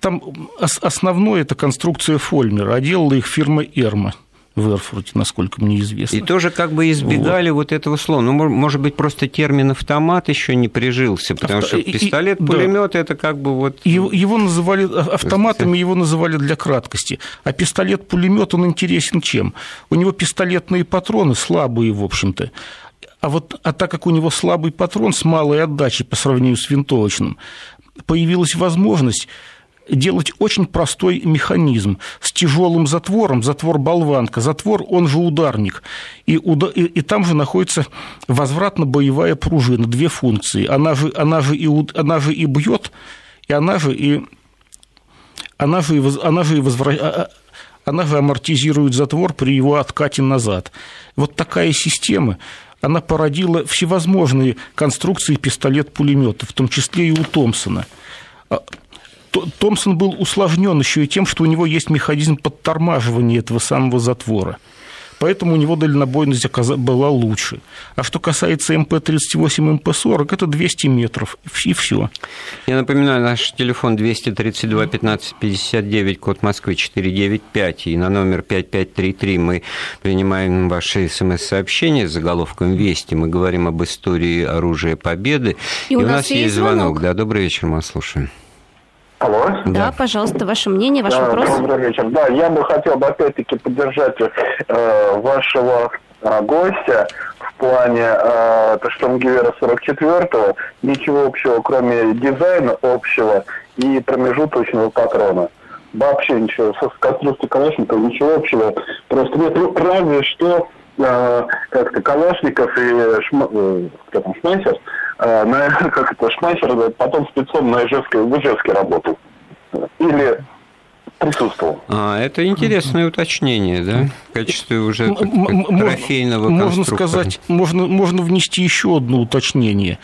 Speaker 4: там основное это конструкция Фольмера, а делала их фирма Эрма в Эрфурте, насколько мне известно.
Speaker 2: И тоже как бы избегали вот, вот этого слова. Ну, может быть, просто термин автомат еще не прижился, потому Авто... что пистолет, пулемет да. это как бы вот.
Speaker 4: Его, его называли а, автоматами, его называли для краткости. А пистолет-пулемет он интересен чем? У него пистолетные патроны слабые, в общем-то. А вот а так как у него слабый патрон с малой отдачей по сравнению с винтовочным, появилась возможность делать очень простой механизм с тяжелым затвором, затвор болванка, затвор, он же ударник, и, уда- и, и там же находится возвратно-боевая пружина, две функции, она же, она же, и, она же и бьет, и она же и она же и, она же и возвра... А, а, она же амортизирует затвор при его откате назад. Вот такая система она породила всевозможные конструкции пистолет-пулемета, в том числе и у Томпсона. А, Томпсон был усложнен еще и тем, что у него есть механизм подтормаживания этого самого затвора. Поэтому у него дальнобойность была лучше. А что касается МП-38, МП-40, это 200 метров, и все.
Speaker 2: Я напоминаю, наш телефон 232 15 59, код Москвы 495, и на номер 5533 мы принимаем ваши смс-сообщения с заголовком «Вести». Мы говорим об истории оружия победы. И, и у, нас, нас есть звонок. звонок. Да, добрый вечер, мы вас слушаем.
Speaker 3: Алло. Да, пожалуйста, ваше мнение, ваш да, вопрос.
Speaker 10: Добрый вечер. Да, я бы хотел бы опять-таки поддержать э, вашего э, гостя в плане э, это Штормгивера 44-го. Ничего общего, кроме дизайна общего и промежуточного патрона. Вообще ничего. С конструкцией Калашникова ничего общего. Просто нет, ну, разве что э, как-то Калашников и Шма, э, кто там, Шмайсер – Э, на, как это, Шмайсер потом спецом на Ижевской, в Ижевске работал. Или присутствовал.
Speaker 2: А, это интересное уточнение, да? В качестве уже трофейного
Speaker 4: Можно сказать, можно, можно внести еще одно уточнение.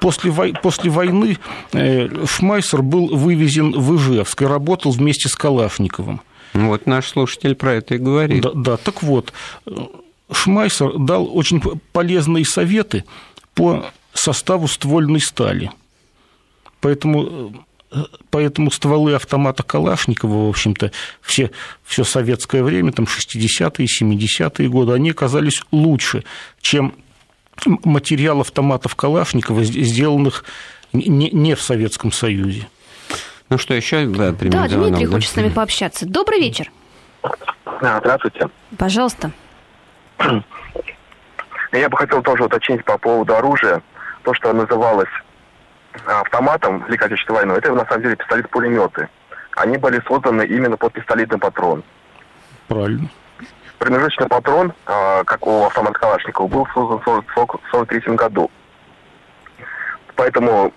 Speaker 4: После, после войны э, Шмайсер был вывезен в Ижевск и работал вместе с Калашниковым.
Speaker 2: Вот наш слушатель про это и говорит.
Speaker 4: Да, да так вот, Шмайсер дал очень полезные советы по составу ствольной стали. Поэтому Поэтому стволы автомата Калашникова, в общем-то, все, все советское время, там 60-е, 70-е годы, они оказались лучше, чем материал автоматов Калашникова, сделанных не, не в Советском Союзе.
Speaker 2: Ну что, еще
Speaker 3: да, Да, Дмитрий да? хочет с нами пообщаться. Добрый вечер.
Speaker 5: А, здравствуйте.
Speaker 3: Пожалуйста.
Speaker 5: Я бы хотел тоже уточнить по поводу оружия. То, что называлось автоматом Великой Отечественной войны, это на самом деле пистолет-пулеметы. Они были созданы именно под пистолетный патрон.
Speaker 4: Правильно.
Speaker 5: Промежуточный патрон, а, как у автомата Калашникова, был создан в 1943 году. Поэтому,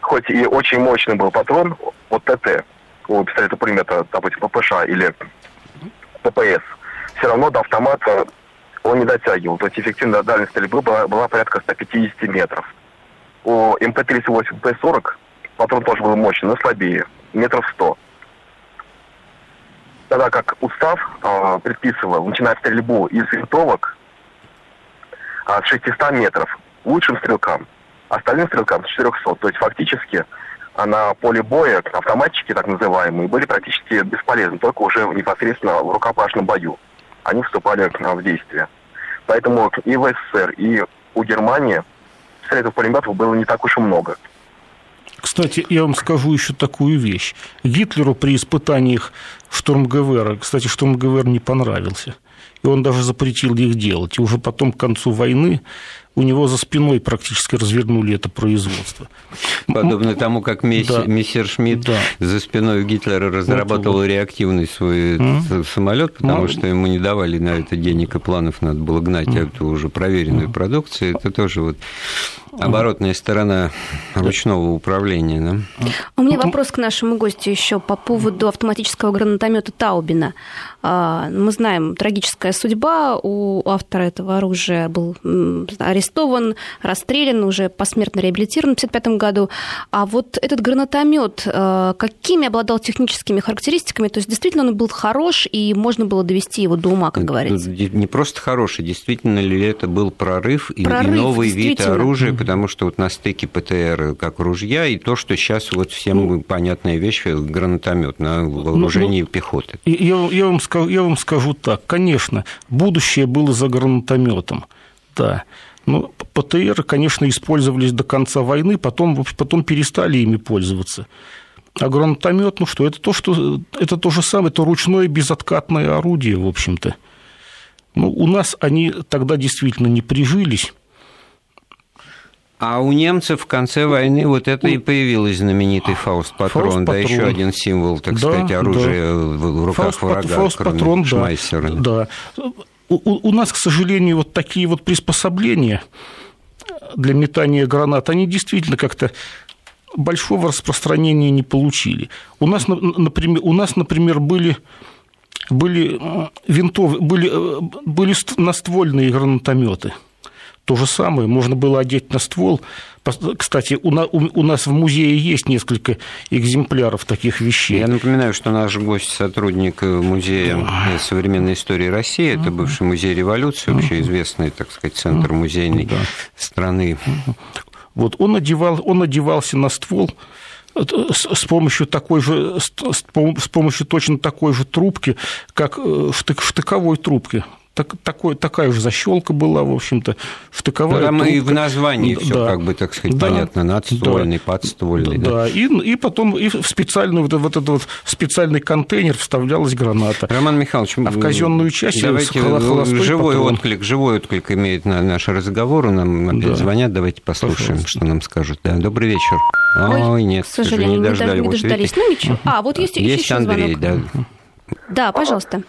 Speaker 5: хоть и очень мощный был патрон, вот ТТ, у пистолета-пулемета, допустим, ППШ или ППС, все равно до автомата он не дотягивал. То есть эффективная дальность стрельбы была, была порядка 150 метров. У МП-38, П-40 патрон тоже был мощный, но слабее, метров 100. Тогда как устав э, предписывал начинать стрельбу из винтовок э, с 600 метров лучшим стрелкам, остальным стрелкам с 400. То есть фактически а на поле боя автоматчики, так называемые, были практически бесполезны, только уже непосредственно в рукопашном бою. Они вступали в действие. Поэтому и в СССР, и у Германии пистолетов пулеметов было не так уж и много.
Speaker 4: Кстати, я вам скажу еще такую вещь. Гитлеру при испытаниях штурмгевера, кстати, штурмгевер не понравился. И он даже запретил их делать. И уже потом, к концу войны, у него за спиной практически развернули это производство.
Speaker 2: Подобно тому, как месс... да. мессер Шмидт да. за спиной Гитлера разрабатывал вот, реактивный свой mm. самолет, потому mm. что ему не давали на это денег и планов, надо было гнать mm. эту уже проверенную mm. продукцию. Это тоже вот оборотная сторона ручного управления. Да?
Speaker 3: У меня вопрос к нашему гостю еще по поводу автоматического гранатомета Таубина. А, мы знаем, трагическая судьба у автора этого оружия был арестован, расстрелян, уже посмертно реабилитирован в 1955 году. А вот этот гранатомет а, какими обладал техническими характеристиками? То есть действительно он был хорош и можно было довести его до ума, как говорится?
Speaker 2: Не просто хороший, действительно ли это был прорыв, прорыв и новый вид оружия, потому что вот на стыке ПТР как ружья и то, что сейчас вот всем ну, понятная вещь, гранатомет на вооружении ну, ну, пехоты.
Speaker 4: Я, я, вам скажу, я вам скажу так, конечно, будущее было за гранатометом, да. Ну, ПТР, конечно, использовались до конца войны, потом, потом перестали ими пользоваться. А гранатомет, ну что, это то, что это то же самое, это ручное безоткатное орудие, в общем-то. Ну, у нас они тогда действительно не прижились.
Speaker 2: А у немцев в конце войны вот это и появилось знаменитый фауст-патрон, да, еще один символ, так да, сказать, оружия да. в руках фауст, врага,
Speaker 4: фауст-патрон, да, да. У, у нас, к сожалению, вот такие вот приспособления для метания гранат, они действительно как-то большого распространения не получили. У нас, например, у нас, например были были винтов, были, э, были наствольные гранатометы – то же самое можно было одеть на ствол. Кстати, у, нас в музее есть несколько экземпляров таких вещей.
Speaker 2: Я напоминаю, что наш гость сотрудник Музея современной истории России, это бывший музей революции, вообще известный, так сказать, центр музейной да. страны.
Speaker 4: Вот он, одевал, он одевался на ствол с помощью такой же, с помощью точно такой же трубки, как э, штыковой трубки так, такой, такая же защелка была, в общем-то, штыковая.
Speaker 2: Там трубка. и в названии да. все, как бы, так сказать, да. понятно, надствольный, да. подствольный.
Speaker 4: Да, да. И, и потом и в специальный вот, вот этот вот специальный контейнер вставлялась граната.
Speaker 2: Роман Михайлович,
Speaker 4: а в казенную часть
Speaker 2: давайте живой патрон. отклик, живой отклик имеет на наш разговор, нам опять да. звонят, давайте послушаем, Пожалуйста. что нам скажут. Да, добрый вечер.
Speaker 3: Ой, Ой нет, к сожалению, не, дождали, не дождались. Ну ничего. А, вот есть,
Speaker 2: есть еще Андрей,
Speaker 3: звонок. да. Да, пожалуйста.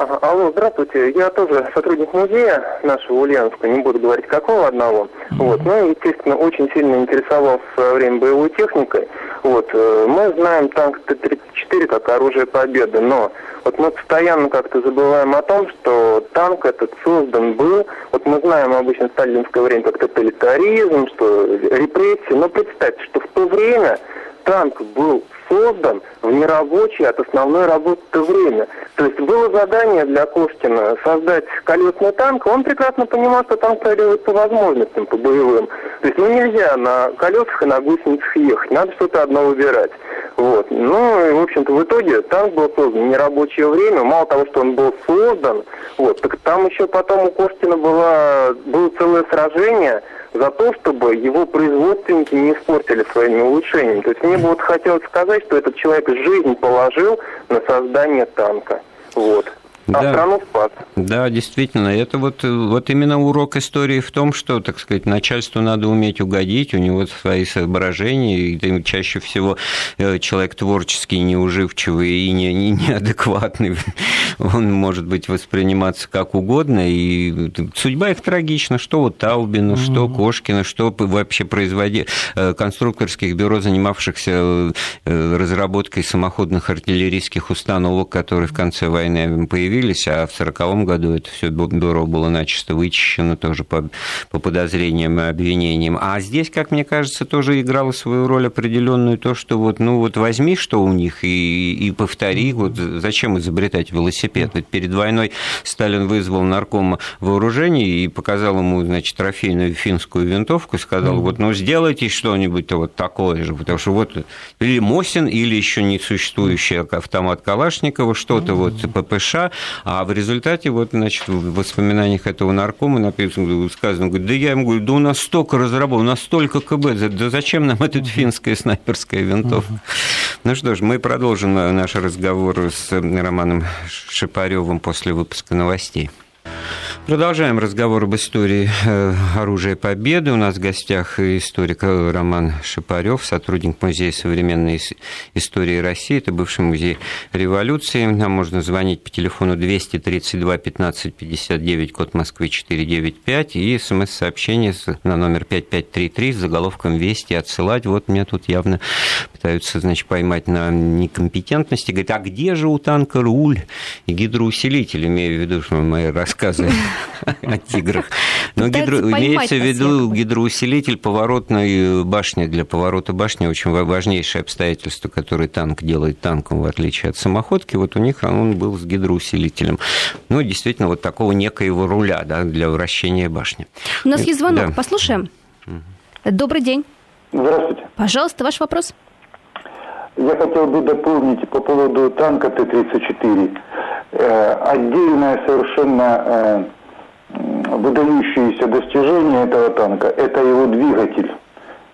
Speaker 11: Алло, здравствуйте. Я тоже сотрудник музея нашего Ульяновска, не буду говорить какого одного. Mm-hmm. Вот. Ну, естественно, очень сильно интересовался в свое время боевой техникой. Вот. Э, мы знаем танк Т-34 как оружие победы, но вот мы постоянно как-то забываем о том, что танк этот создан был, вот мы знаем обычно в сталинское время как тоталитаризм, что репрессии, но представьте, что в то время танк был создан в нерабочее от основной работы время. То есть было задание для Кошкина создать колесный танк, он прекрасно понимал, что танк пройдет по возможностям, по боевым. То есть ну нельзя на колесах и на гусеницах ехать, надо что-то одно выбирать. Вот. Ну, и, в общем-то, в итоге танк был создан в нерабочее время. Мало того, что он был создан, вот, так там еще потом у Кошкина было, было целое сражение – за то, чтобы его производственники не испортили своими улучшениями. То есть мне бы вот хотелось сказать, что этот человек жизнь положил на создание танка. Вот а да. страну спас.
Speaker 2: Да, действительно, это вот, вот именно урок истории в том, что, так сказать, начальству надо уметь угодить, у него свои соображения, и чаще всего э, человек творческий, неуживчивый и не, не, неадекватный, он может быть восприниматься как угодно, и судьба их трагична, что вот Таубина, mm-hmm. что Кошкина, что вообще производи э, конструкторских бюро, занимавшихся э, разработкой самоходных артиллерийских установок, которые в конце войны появились, появились, а в 1940 году это все бюро было начисто вычищено тоже по, по подозрениям и обвинениям. А здесь, как мне кажется, тоже играло свою роль определенную то, что вот, ну вот возьми, что у них, и, и повтори, вот зачем изобретать велосипед? Ведь перед войной Сталин вызвал наркома вооружений и показал ему, значит, трофейную финскую винтовку, сказал, вот, ну, сделайте что-нибудь вот такое же, потому что вот или Мосин, или еще не существующий автомат Калашникова, что-то вот ППШ, а в результате, вот, значит, в воспоминаниях этого наркома написано, сказано, говорит, да я ему говорю, да у нас столько разработано, у нас столько КБ, да зачем нам эта финская снайперская винтовка? Ну что ж, мы продолжим наш разговор с Романом Шипаревым после выпуска новостей. Продолжаем разговор об истории э, оружия Победы. У нас в гостях историк Роман Шипарев, сотрудник Музея современной истории России. Это бывший музей революции. Нам можно звонить по телефону 232 15 59, код Москвы 495, и смс-сообщение на номер 5533 с заголовком «Вести» отсылать. Вот меня тут явно пытаются, значит, поймать на некомпетентности. Говорят, а где же у танка руль и гидроусилитель? Имею в виду, что мои рассказы о тиграх. Но гидро... имеется в виду гидроусилитель поворотной башни. Для поворота башни очень важнейшее обстоятельство, которое танк делает танком, в отличие от самоходки. Вот у них он был с гидроусилителем. Ну, действительно, вот такого некоего руля да, для вращения башни.
Speaker 3: У нас есть звонок. Да. Послушаем. Добрый день.
Speaker 6: Здравствуйте.
Speaker 3: Пожалуйста, ваш вопрос.
Speaker 6: Я хотел бы дополнить по поводу танка Т-34. Э, отдельное совершенно э, выдающееся достижение этого танка – это его двигатель,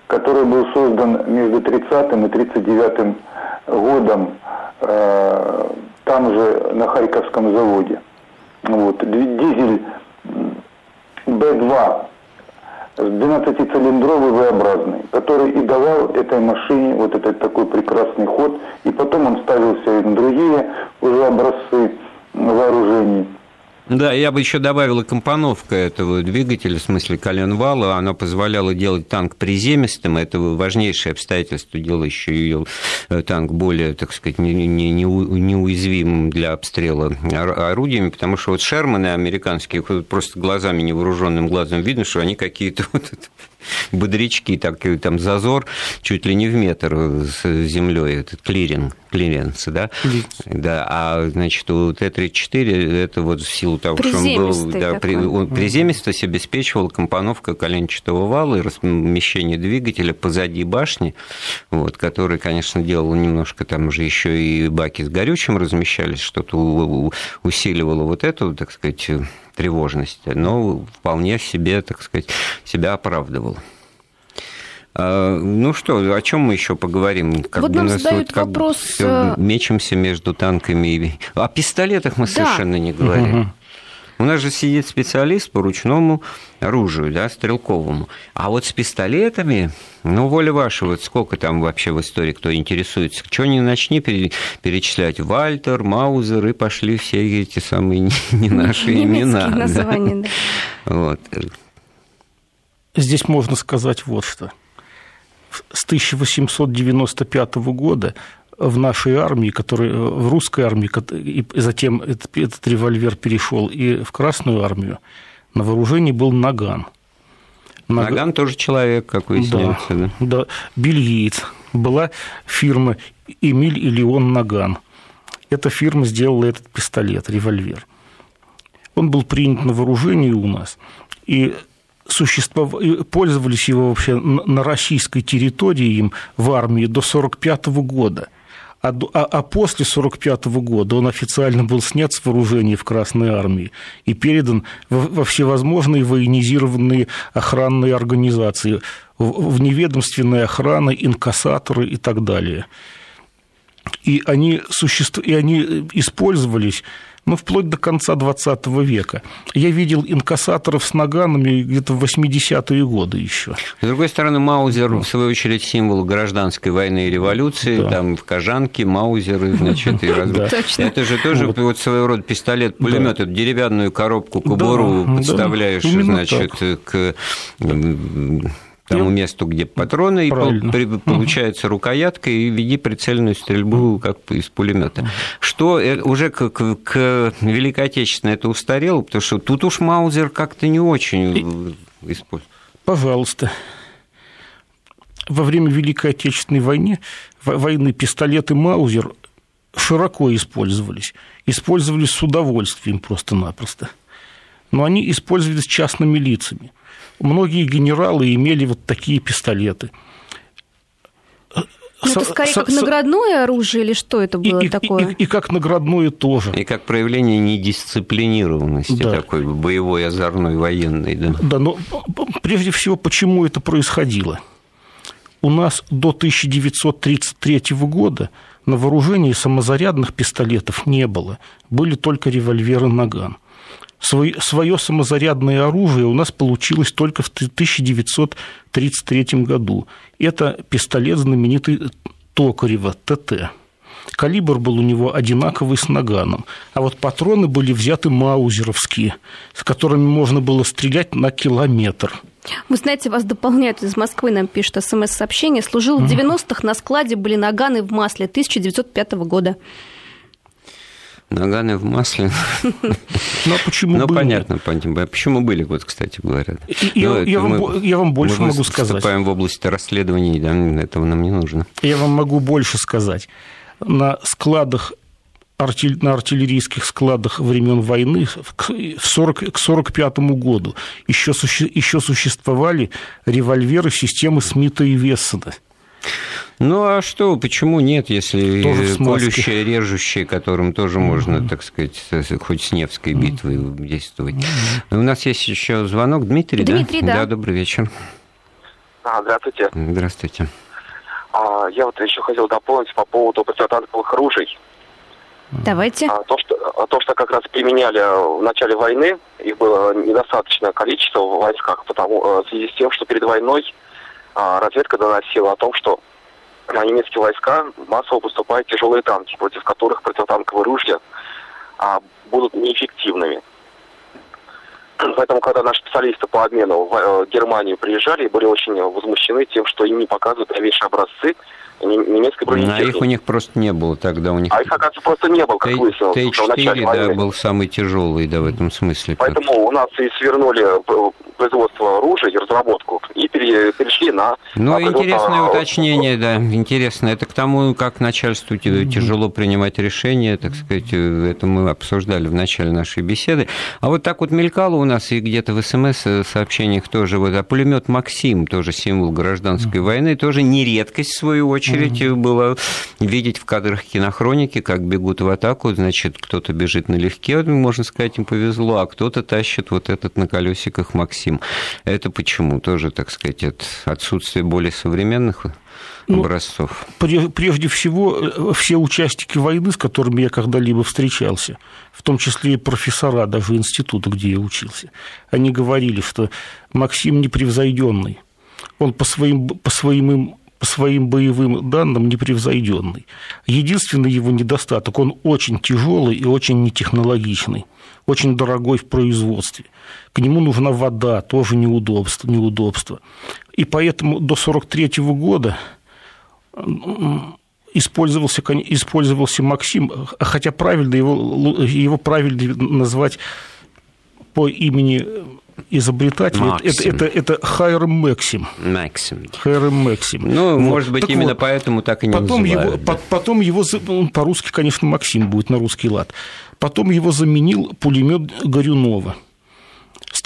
Speaker 6: который был создан между 30 и 39 годом э, там же на Харьковском заводе. Вот. Дизель Б-2 с 12-цилиндровый V-образный, который и давал этой машине вот этот такой прекрасный ход, и потом он ставился и на другие уже образцы вооружений.
Speaker 2: Да, я бы еще добавила компоновка этого двигателя, в смысле коленвала, она позволяла делать танк приземистым, это важнейшее обстоятельство, делающее ее э, танк более, так сказать, неуязвимым для обстрела орудиями, потому что вот Шерманы американские, просто глазами, невооруженным глазом видно, что они какие-то вот бодрячки, так, там зазор чуть ли не в метр с землей, этот клиринг, клиренс, да? Да, а, значит, у Т-34 это вот в силу того, что он был да, при, он приземистость обеспечивал компоновка коленчатого вала и размещение двигателя позади башни, вот, который, конечно, делал немножко там уже еще и баки с горючим размещались, что-то усиливало вот эту, так сказать, тревожность, но вполне себе, так сказать, себя оправдывал. А, ну что, о чем мы еще поговорим?
Speaker 3: Как вот нам задают как вопрос...
Speaker 2: Э, мечемся между танками. И... О пистолетах мы да. совершенно не говорим. Угу. У нас же сидит специалист по ручному оружию, да, стрелковому. А вот с пистолетами, ну, воля ваша, вот сколько там вообще в истории кто интересуется. Что не начни перечислять, Вальтер, Маузер, и пошли все эти самые не наши имена.
Speaker 3: названия, да.
Speaker 2: Вот.
Speaker 4: Здесь можно сказать вот что. С 1895 года в нашей армии, который, э, в русской армии, и затем этот, этот револьвер перешел и в Красную армию, на вооружении был наган.
Speaker 2: Наган, наган тоже человек, как выясняется.
Speaker 4: Да, да. да, бельгиец. Была фирма Эмиль и Леон Наган. Эта фирма сделала этот пистолет, револьвер. Он был принят на вооружение у нас. И существов... пользовались его вообще на российской территории им в армии до 1945 года. А, а, а после 1945 года он официально был снят с вооружения в Красной армии и передан во, во всевозможные военизированные охранные организации, в, в неведомственные охраны, инкассаторы и так далее. и они, существ... и они использовались ну, вплоть до конца 20 века. Я видел инкассаторов с наганами где-то в 80-е годы еще.
Speaker 2: С другой стороны, Маузер, в свою очередь, символ гражданской войны и революции, да. там в Кожанке Маузеры, значит, и. Это же тоже вот. своего рода пистолет-пулемет, да. эту деревянную коробку, кобуру да, подставляешь, значит, к тому месту, где патроны, Правильно. и получается рукоятка, и веди прицельную стрельбу как из пулемета. Что э, уже к, к, к Великой Отечественной это устарело, потому что тут уж Маузер как-то не очень использует.
Speaker 4: Пожалуйста. Во время Великой Отечественной войны, войны пистолеты Маузер широко использовались. Использовались с удовольствием просто-напросто. Но они использовались частными лицами – многие генералы имели вот такие пистолеты.
Speaker 3: Ну, это скорее как наградное оружие или что это было
Speaker 4: и,
Speaker 3: такое?
Speaker 4: И, и, и как наградное тоже.
Speaker 2: И как проявление недисциплинированности да. такой боевой, озорной, военной. Да.
Speaker 4: да, но прежде всего, почему это происходило? У нас до 1933 года на вооружении самозарядных пистолетов не было. Были только револьверы «Наган» свое самозарядное оружие у нас получилось только в 1933 году. Это пистолет знаменитый Токарева ТТ. Калибр был у него одинаковый с наганом, а вот патроны были взяты маузеровские, с которыми можно было стрелять на километр.
Speaker 3: Вы знаете, вас дополняют из Москвы, нам пишут смс-сообщение. Служил в 90-х, на складе были наганы в масле 1905 года.
Speaker 2: Наганы в масле.
Speaker 4: Ну, а почему
Speaker 2: Ну, понятно, понятно. Почему были, вот, кстати говоря.
Speaker 4: Я, ну, я, вам, больше могу сказать. Мы
Speaker 2: вступаем в область расследований, этого нам не нужно.
Speaker 4: Я вам могу больше сказать. На складах на артиллерийских складах времен войны к 1945 году еще, еще существовали револьверы системы Смита и Вессона –
Speaker 2: ну а что, почему нет, если колющие, режущие, которым тоже можно, так сказать, хоть с Невской битвой действовать. У нас есть еще звонок. Дмитрий,
Speaker 3: Дмитрий да?
Speaker 2: да? Да, добрый вечер.
Speaker 12: А, здравствуйте.
Speaker 2: Здравствуйте.
Speaker 12: А, я вот еще хотел дополнить по поводу противотанковых ружей.
Speaker 3: Давайте. А,
Speaker 12: то, что, а то, что как раз применяли в начале войны, их было недостаточное количество в войсках, потому, э, в связи с тем, что перед войной разведка доносила о том, что на немецкие войска массово поступают тяжелые танки, против которых противотанковые ружья а, будут неэффективными. Поэтому, когда наши специалисты по обмену в э, Германию приезжали, были очень возмущены тем, что им не показывают новейшие образцы немецкой бронетехники.
Speaker 2: А их у них просто не было тогда. У них...
Speaker 12: А их, оказывается, просто не было, как Т- выяснилось.
Speaker 2: Т-4, да, был самый тяжелый, да, в этом смысле.
Speaker 12: Поэтому у нас и свернули производство оружия и разработку и перешли на...
Speaker 2: Ну, интересное уточнение, да, интересно. Это к тому, как начальству тяжело принимать решения, так сказать, это мы обсуждали в начале нашей беседы. А вот так вот мелькало у нас и где-то в СМС-сообщениях тоже, вот, а пулемет «Максим», тоже символ гражданской войны, тоже не редкость, в свою очередь, было видеть в кадрах кинохроники, как бегут в атаку, значит, кто-то бежит налегке, можно сказать, им повезло, а кто-то тащит вот этот на колесиках «Максим». Максим. Это почему? Тоже, так сказать, от отсутствия более современных ну, образцов?
Speaker 4: Прежде всего, э, все участники войны, с которыми я когда-либо встречался, в том числе и профессора даже института, где я учился, они говорили, что Максим непревзойденный. Он по своим, по своим по своим боевым данным непревзойденный. Единственный его недостаток, он очень тяжелый и очень нетехнологичный, очень дорогой в производстве. К нему нужна вода, тоже неудобство. неудобство. И поэтому до 1943 года использовался, использовался Максим, хотя правильно его, его правильно назвать по имени изобретателя. Это, это, это Хайрам Максим.
Speaker 2: Максим.
Speaker 4: Хайрам Максим.
Speaker 2: Ну, вот. может быть, так именно вот, поэтому так и не
Speaker 4: потом
Speaker 2: называют.
Speaker 4: Его, да. Потом его, по-русски, конечно, Максим будет на русский лад. Потом его заменил пулемет Горюнова –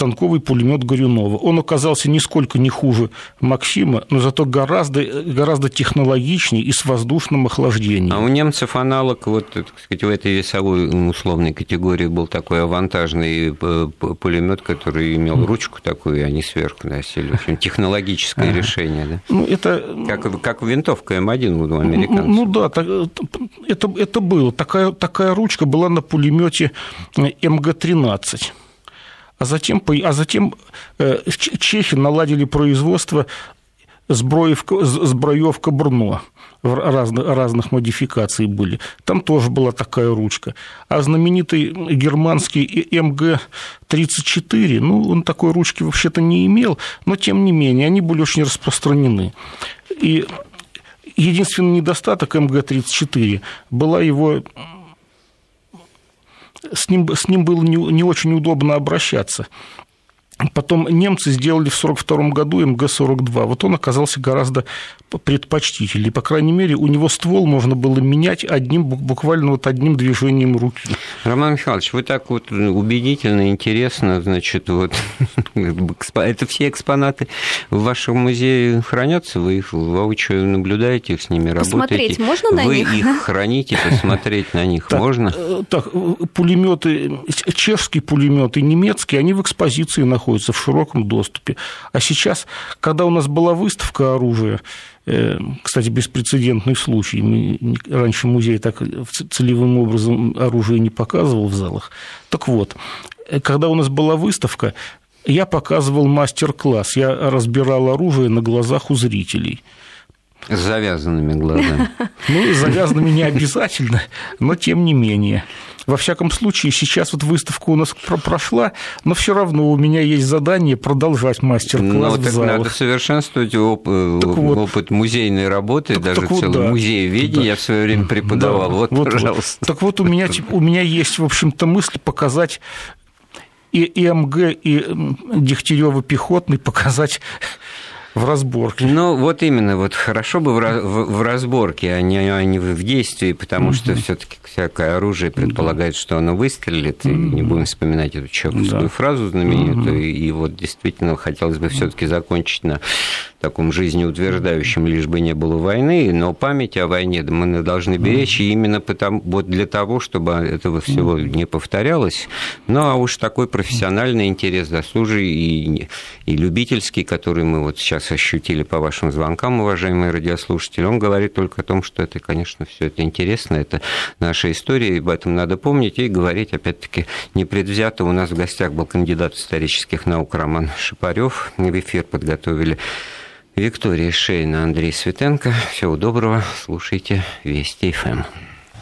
Speaker 4: станковый пулемет Горюнова. Он оказался нисколько не хуже Максима, но зато гораздо, гораздо технологичнее и с воздушным охлаждением.
Speaker 2: А у немцев аналог вот, так сказать, в этой весовой условной категории был такой авантажный э, пулемет, который имел ручку такую, и они сверху носили. В общем, технологическое решение. Да?
Speaker 4: Ну, это...
Speaker 2: как, как винтовка М1 у американцев.
Speaker 4: Ну да, это, это было. Такая, такая ручка была на пулемете МГ-13. А затем, а затем э, чехи наладили производство сброевка, сброевка в разных, разных модификаций были. Там тоже была такая ручка. А знаменитый германский МГ-34, ну, он такой ручки вообще-то не имел, но тем не менее, они были очень распространены. И единственный недостаток МГ-34 была его с ним, с ним было не, не очень удобно обращаться. Потом немцы сделали в 1942 году МГ-42. Вот он оказался гораздо предпочтительнее. По крайней мере, у него ствол можно было менять одним, буквально вот одним движением руки.
Speaker 2: Роман Михайлович, вы так вот убедительно, интересно, значит, вот это все экспонаты в вашем музее хранятся? Вы их воочию наблюдаете, с ними
Speaker 3: посмотреть
Speaker 2: работаете?
Speaker 3: можно на
Speaker 2: вы
Speaker 3: них?
Speaker 2: Вы их храните, посмотреть на них
Speaker 4: так,
Speaker 2: можно?
Speaker 4: Э, так, э, пулеметы, чешские пулеметы, немецкие, они в экспозиции находятся находится в широком доступе. А сейчас, когда у нас была выставка оружия, э, кстати, беспрецедентный случай. Раньше музей так целевым образом оружие не показывал в залах. Так вот, э, когда у нас была выставка, я показывал мастер-класс. Я разбирал оружие на глазах у зрителей.
Speaker 2: С завязанными глазами.
Speaker 4: Ну, завязанными не обязательно, но тем не менее. Во всяком случае, сейчас вот выставка у нас прошла, но все равно у меня есть задание продолжать мастер-класс
Speaker 2: ну,
Speaker 4: в залах.
Speaker 2: надо совершенствовать оп- так вот, опыт музейной работы,
Speaker 4: так,
Speaker 2: даже
Speaker 4: так вот,
Speaker 2: целый
Speaker 4: да,
Speaker 2: музей ведения да, я в свое время преподавал. Да, вот, вот, пожалуйста.
Speaker 4: Вот. Так вот, у меня, у меня есть, в общем-то, мысль показать и ИМГ, и Дегтярева пехотный показать в разборке.
Speaker 2: Ну, вот именно, вот хорошо бы в, в, в разборке, а не, а не в действии, потому mm-hmm. что все-таки всякое оружие предполагает, что оно выстрелит, mm-hmm. и не будем вспоминать эту чеховскую да. фразу знаменитую, и, и вот действительно хотелось бы все-таки закончить на таком жизнеутверждающем, лишь бы не было войны, но память о войне мы должны беречь, и именно потому, вот для того, чтобы этого всего не повторялось. Ну, а уж такой профессиональный интерес, заслужий и, и любительский, который мы вот сейчас ощутили по вашим звонкам, уважаемые радиослушатели, он говорит только о том, что это, конечно, все это интересно, это наша история, и об этом надо помнить и говорить, опять-таки, непредвзято. У нас в гостях был кандидат исторических наук Роман Шипарев. В эфир подготовили Виктория Шейна, Андрей Светенко. Всего доброго. Слушайте Вести ФМ.